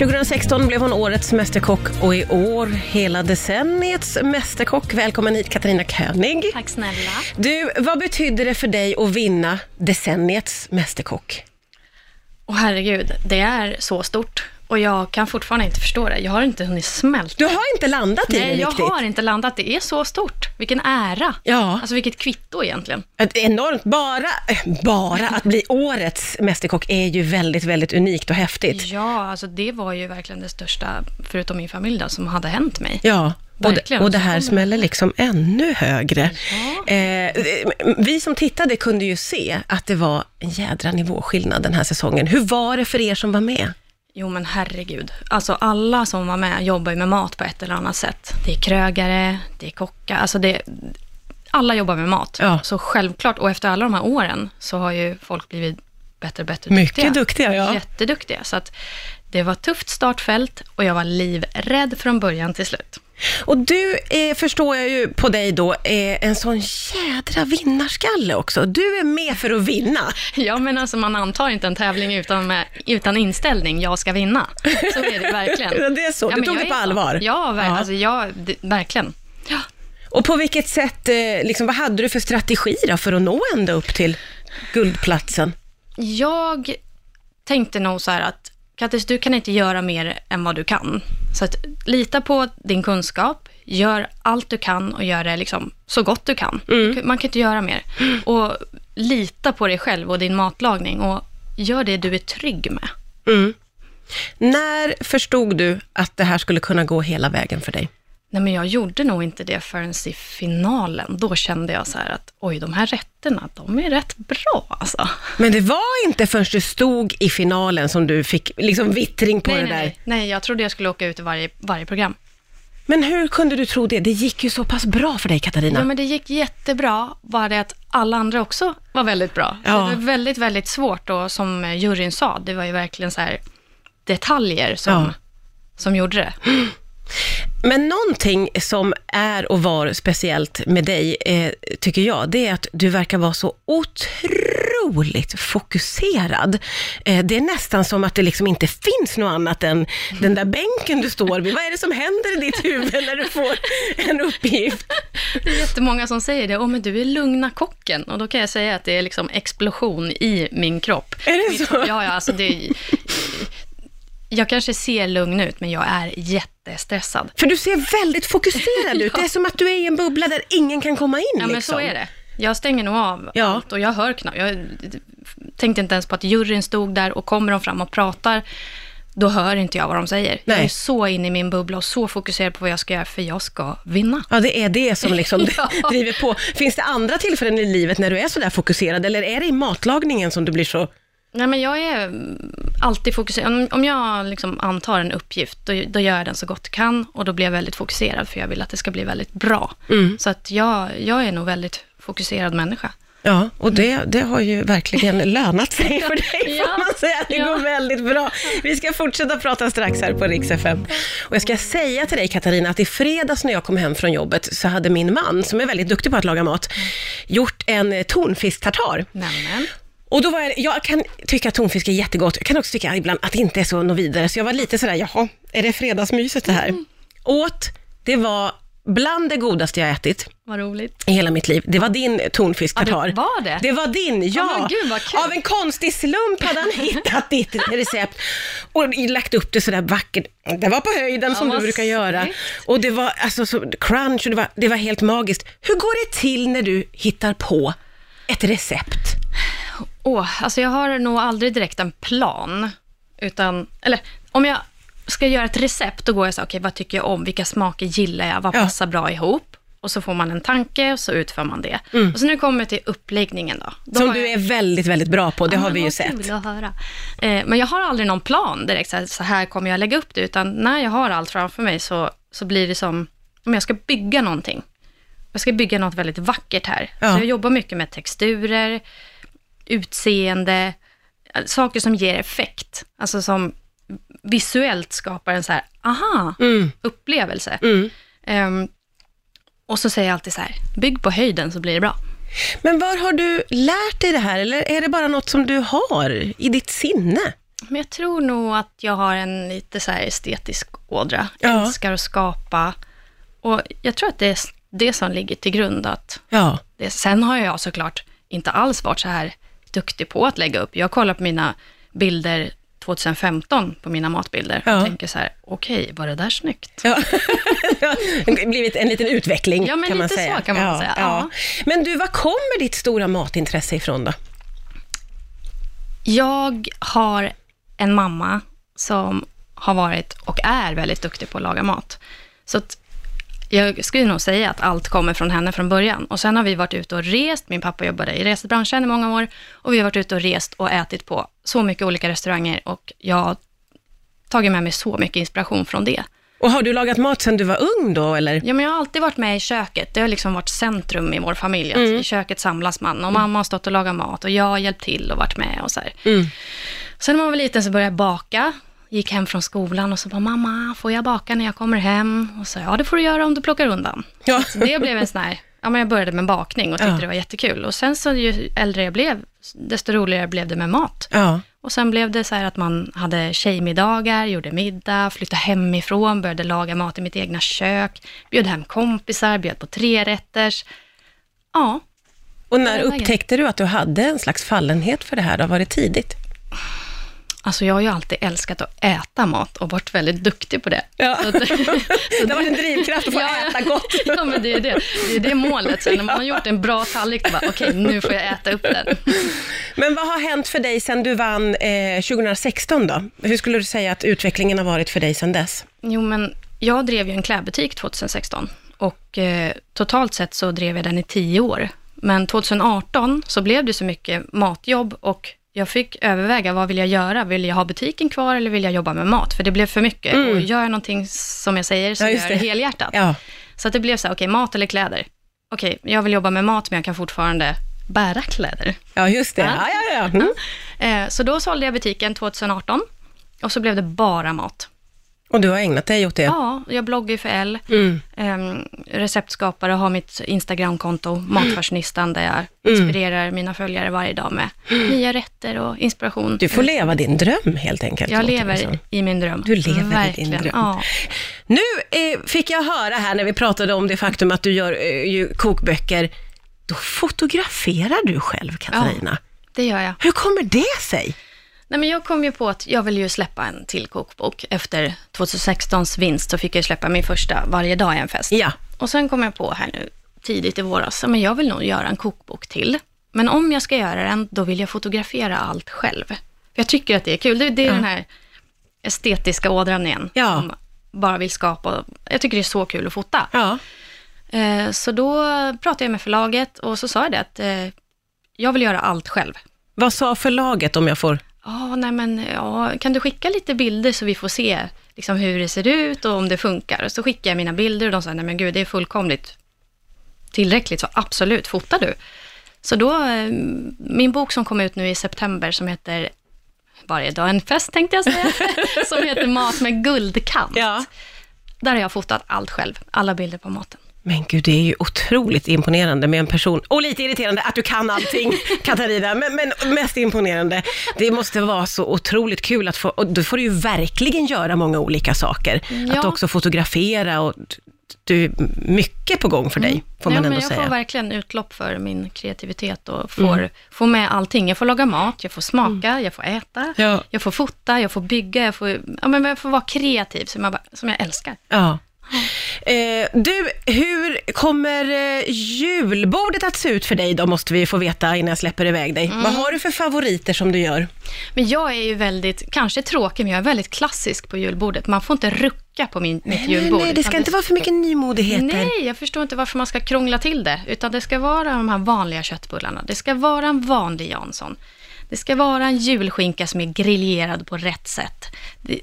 2016 blev hon årets mästerkock och i år hela decenniets mästerkock. Välkommen hit Katarina König. Tack snälla. Du, vad betyder det för dig att vinna decenniets mästerkock? Och herregud, det är så stort. Och jag kan fortfarande inte förstå det. Jag har inte hunnit smälta. Du har inte landat i det Nej, jag riktigt. har inte landat. Det är så stort. Vilken ära. Ja. Alltså vilket kvitto egentligen. Ett enormt, bara, äh, bara att bli årets mästerkock är ju väldigt, väldigt unikt och häftigt. Ja, alltså det var ju verkligen det största, förutom min familj då, som hade hänt mig. Ja, och det, och det här smäller liksom ännu högre. Ja. Eh, vi som tittade kunde ju se att det var en jädra nivåskillnad den här säsongen. Hur var det för er som var med? Jo men herregud. Alltså alla som var med jobbar ju med mat på ett eller annat sätt. Det är krögare, det är kockar, alltså det... Alla jobbar med mat. Ja. Så självklart, och efter alla de här åren så har ju folk blivit bättre och bättre Mycket duktiga, ja. Jätteduktiga. Så att det var tufft startfält och jag var livrädd från början till slut. Och du, eh, förstår jag ju på dig då, är en sån jädra vinnarskalle också. Du är med för att vinna. Ja, men alltså man antar inte en tävling utan, med, utan inställning, jag ska vinna. Så är det verkligen. Det är så, Ja, du tog det på är allvar. Ja, ver- Ja. Alltså, det, verkligen. Ja. Och på vilket sätt, eh, liksom, vad hade du för strategi då för att nå ända upp till guldplatsen? Jag tänkte nog så här att Kattis, du kan inte göra mer än vad du kan. Så att lita på din kunskap, gör allt du kan och gör det liksom så gott du kan. Man kan inte göra mer. Och lita på dig själv och din matlagning och gör det du är trygg med. Mm. När förstod du att det här skulle kunna gå hela vägen för dig? Nej, men jag gjorde nog inte det förrän i finalen. Då kände jag så här att oj, de här rätterna, de är rätt bra alltså. Men det var inte förrän du stod i finalen som du fick liksom vittring på nej, det nej, där. nej, nej, jag trodde jag skulle åka ut i varje, varje program. Men hur kunde du tro det? Det gick ju så pass bra för dig Katarina. Ja, men det gick jättebra, bara det att alla andra också var väldigt bra. Ja. Det var väldigt, väldigt svårt och som juryn sa, det var ju verkligen så här detaljer som, Ja. som gjorde det. Men någonting som är och var speciellt med dig, eh, tycker jag, det är att du verkar vara så otroligt fokuserad. Eh, det är nästan som att det liksom inte finns något annat än den där bänken du står vid. Vad är det som händer i ditt huvud när du får en uppgift? Det är jättemånga som säger det, åh men du är lugna kocken. Och då kan jag säga att det är liksom explosion i min kropp. Är det så? Ja, ja, alltså det Jag kanske ser lugn ut, men jag är jättestressad. För du ser väldigt fokuserad ut. Det är som att du är i en bubbla där ingen kan komma in. Ja, men liksom. så är det. Jag stänger nog av Ja. allt och jag hör knappt. Jag tänkte inte ens på att juryn stod där och kommer de fram och pratar, då hör inte jag vad de säger. Jag Nej. är så inne i min bubbla och så fokuserad på vad jag ska göra, för jag ska vinna. Ja, det är det som liksom Ja. driver på. Finns det andra tillfällen i livet när du är så där fokuserad, eller är det i matlagningen som du blir så... Nej, men jag är mm, alltid fokuserad. Om, jag liksom antar en uppgift, då, då gör jag den så gott jag kan och då blir jag väldigt fokuserad, för jag vill att det ska bli väldigt bra. Mm. Så att jag, jag är nog väldigt fokuserad människa. Ja, och det, det har ju verkligen lönat sig för dig, Ja. får man säga. Det Ja. går väldigt bra. Vi ska fortsätta prata strax här på Rix FM. Och jag ska säga till dig, Katarina, att i fredags när jag kom hem från jobbet så hade min man, som är väldigt duktig på att laga mat, gjort en tonfisk-tartar. Nämen. Och då var jag, jag kan tycka att tonfisk är jättegott. Jag kan också tycka ibland att det inte är så något vidare. Så jag var lite sådär, jaha, är det fredagsmyset det här? Åt, det var bland det godaste jag ätit Vad roligt. i hela mitt liv. Det var din tonfisk Ja, det tartar. var det? Det var din, ja. men gud, vad kul. Av en konstig slump hade han hittat ditt recept och lagt upp det sådär vackert. Det var på höjden Ja, som du brukar göra. snyggt. Och det var alltså så crunch och det var, det var helt magiskt. Hur går det till när du hittar på ett recept? Åh, alltså jag har nog aldrig direkt en plan, utan, eller om jag ska göra ett recept, då går jag så okej, vad tycker jag om, vilka smaker gillar jag, vad Ja. passar bra ihop? Och så får man en tanke och så utför man det. Och så det kommer till uppläggningen då. då Som du jag- är väldigt, väldigt bra på, det Ja, har vi ju sett. kul att höra. Eh, men jag har aldrig någon plan direkt, så här, så här kommer jag lägga upp det, utan när jag har allt framför mig så, så blir det som, om jag ska bygga någonting, jag ska bygga något väldigt vackert här. Ja. Så jag jobbar mycket med texturer, utseende, saker som ger effekt, alltså som visuellt skapar en så här, aha, Mm, upplevelse. mm. Ehm, och så säger jag alltid så här, bygg på höjden så blir det bra. Men var har du lärt dig det här, eller är det bara något som du har i ditt sinne? Men jag tror nog att jag har en lite så estetisk ådra. Ja. Älskar att skapa. Och jag tror att det är det som ligger till grund. Att Ja. det, sen har jag såklart inte alls varit så här duktig på att lägga upp. Jag kollar på mina bilder 2015 på mina matbilder Ja. och tänker så här, okej, var det där snyggt? Ja. blivit en liten utveckling Ja, men kan man säga. så kan man säga, ja. Men du, var kommer ditt stora matintresse ifrån då? Jag har en mamma som har varit och är väldigt duktig på att laga mat. Så att jag skulle nog säga att allt kommer från henne från början. Och sen har vi varit ute och rest. Min pappa jobbade i resebranschen i många år. Och vi har varit ute och rest och ätit på så mycket olika restauranger. Och jag har tagit med mig så mycket inspiration från det. Och har du lagat mat sedan du var ung då, eller? Ja, men jag har alltid varit med i köket. Det har liksom varit centrum i vår familj. Att I köket samlas man och mamma har stått och lagat mat och jag har hjälpt till och varit med och så här. Mm. Sen när man var liten så började jag baka. Gick hem från skolan och så bara, mamma, får jag baka när jag kommer hem? Och så, ja det får du göra om du plockar undan. Ja. Så det blev en sån här, ja men jag började med bakning och tyckte Ja. det var jättekul. Och sen så ju äldre jag blev, desto roligare blev det med mat. Ja. Och sen blev det så här att man hade tjejmiddagar, gjorde middag, flyttade hemifrån, började laga mat i mitt egna kök, bjöd hem kompisar, bjöd på trerätters. Ja, Och när upptäckte du att du hade en slags fallenhet för det här? Då? Var det tidigt? Alltså jag har ju alltid älskat att äta mat och varit väldigt duktig på det. Ja. Så att- det har varit en drivkraft att få Ja, äta gott. Ja, men det är det. Det är det målet. Sen när man har gjort en bra tallrik, då bara, okej, nu får jag äta upp den. Men vad har hänt för dig sedan du vann eh, 2016 då? Hur skulle du säga att utvecklingen har varit för dig sedan dess? Jo, men jag drev ju en klädbutik 2016 och eh, totalt sett så drev jag den i tio år. Men 2018 så blev det så mycket matjobb och jag fick överväga vad vill jag göra? Vill jag ha butiken kvar eller vill jag jobba med mat? För det blev för mycket. Mm. Och gör jag någonting som jag säger så Ja, gör jag det helhjärtat. Ja. Så att det blev så här, okej, mat eller kläder? Okej, jag vill jobba med mat men jag kan fortfarande bära kläder. Ja, just det. Ja. Ja, ja, ja. Mm. Eh, så då sålde jag butiken 2018 och så blev det bara mat. Och du har ägnat dig åt det? Ja, jag bloggar ju för L, Mm. ehm, receptskapare, har mitt Instagramkonto, Matfashionistan, där jag Mm. inspirerar mina följare varje dag med nya rätter och inspiration. Du får leva din dröm helt enkelt. Jag lever i min dröm. Du lever i din Verkligen. dröm. Ja. Nu eh, fick jag höra här när vi pratade om det faktum att du gör eh, kokböcker. Då fotograferar du själv, Katarina. Det gör jag. Hur kommer det sig? Nej, men jag kom ju på att jag vill ju släppa en till kokbok. Efter 2016s vinst så fick jag släppa min första Varje dag är en fest. Ja. Och sen kom jag på här nu tidigt i våras, men jag vill nog göra en kokbok till. Men om jag ska göra den, då vill jag fotografera allt själv. För jag tycker att det är kul. Det, det är Ja. den här estetiska ådran igen. Ja. Som bara vill skapa. Jag tycker det är så kul att fota. Ja. Eh, så då pratade jag med förlaget och så sa jag det att eh, jag vill göra allt själv. Vad sa förlaget om jag får... Ja, nej men, ja, kan du skicka lite bilder så vi får se liksom, hur det ser ut och om det funkar? Och så skickade jag mina bilder och de sa, nej men gud, det är fullkomligt tillräckligt, så absolut, fota du. Så då, eh, min bok som kom ut nu i september som heter Varje dag en fest tänkte jag säga, som heter Mat med guldkant. Ja. Där har jag fotat allt själv, alla bilder på maten. Men gud, det är ju otroligt imponerande med en person, och lite irriterande att du kan allting, Katarina, men, men mest imponerande. Det måste vara så otroligt kul att få, och då får du ju verkligen göra många olika saker. Ja. Att också fotografera och du är mycket på gång för dig, får man ja, men ändå jag säga. får verkligen utlopp för min kreativitet och får, får med allting. Jag får laga mat, jag får smaka, jag får äta, Ja. jag får fota, jag får bygga, jag får, ja, men jag får vara kreativ som jag, bara- som jag älskar. Ja. Eh, du, hur kommer eh, julbordet att se ut för dig då, måste vi få veta innan jag släpper iväg dig. Mm. Vad har du för favoriter som du gör? Men jag är ju väldigt, kanske tråkig, men jag är väldigt klassisk på julbordet. Man får inte rucka på min, mitt julbord. Nej, det ska inte vara för mycket nymodigheter. Nej, jag förstår inte varför man ska krångla till det. Utan det ska vara de här vanliga köttbullarna. Det ska vara en vanlig Jansson. Det ska vara en julskinka som är griljerad på rätt sätt. Det,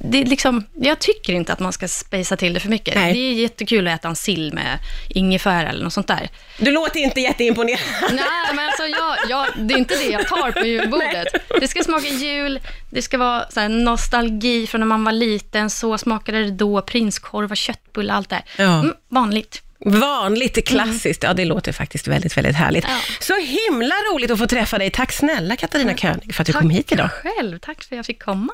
det liksom, jag tycker inte att man ska spacea till det för mycket. Nej. Det är jättekul att äta en sill med ingefära eller något sånt där. Du låter inte jätteimponerad. Nej, men alltså jag, jag, det är inte det jag tar på julbordet. Det ska smaka jul, det ska vara så nostalgi från när man var liten. Så smakade det då, prinskorvar, köttbullar, allt det här. Ja. Mm, vanligt. Vanligt, klassiskt. Ja, det låter faktiskt väldigt, väldigt härligt. Ja. Så himla roligt att få träffa dig. Tack snälla Katarina König för att du Tack kom hit idag. själv, tack för att jag fick komma.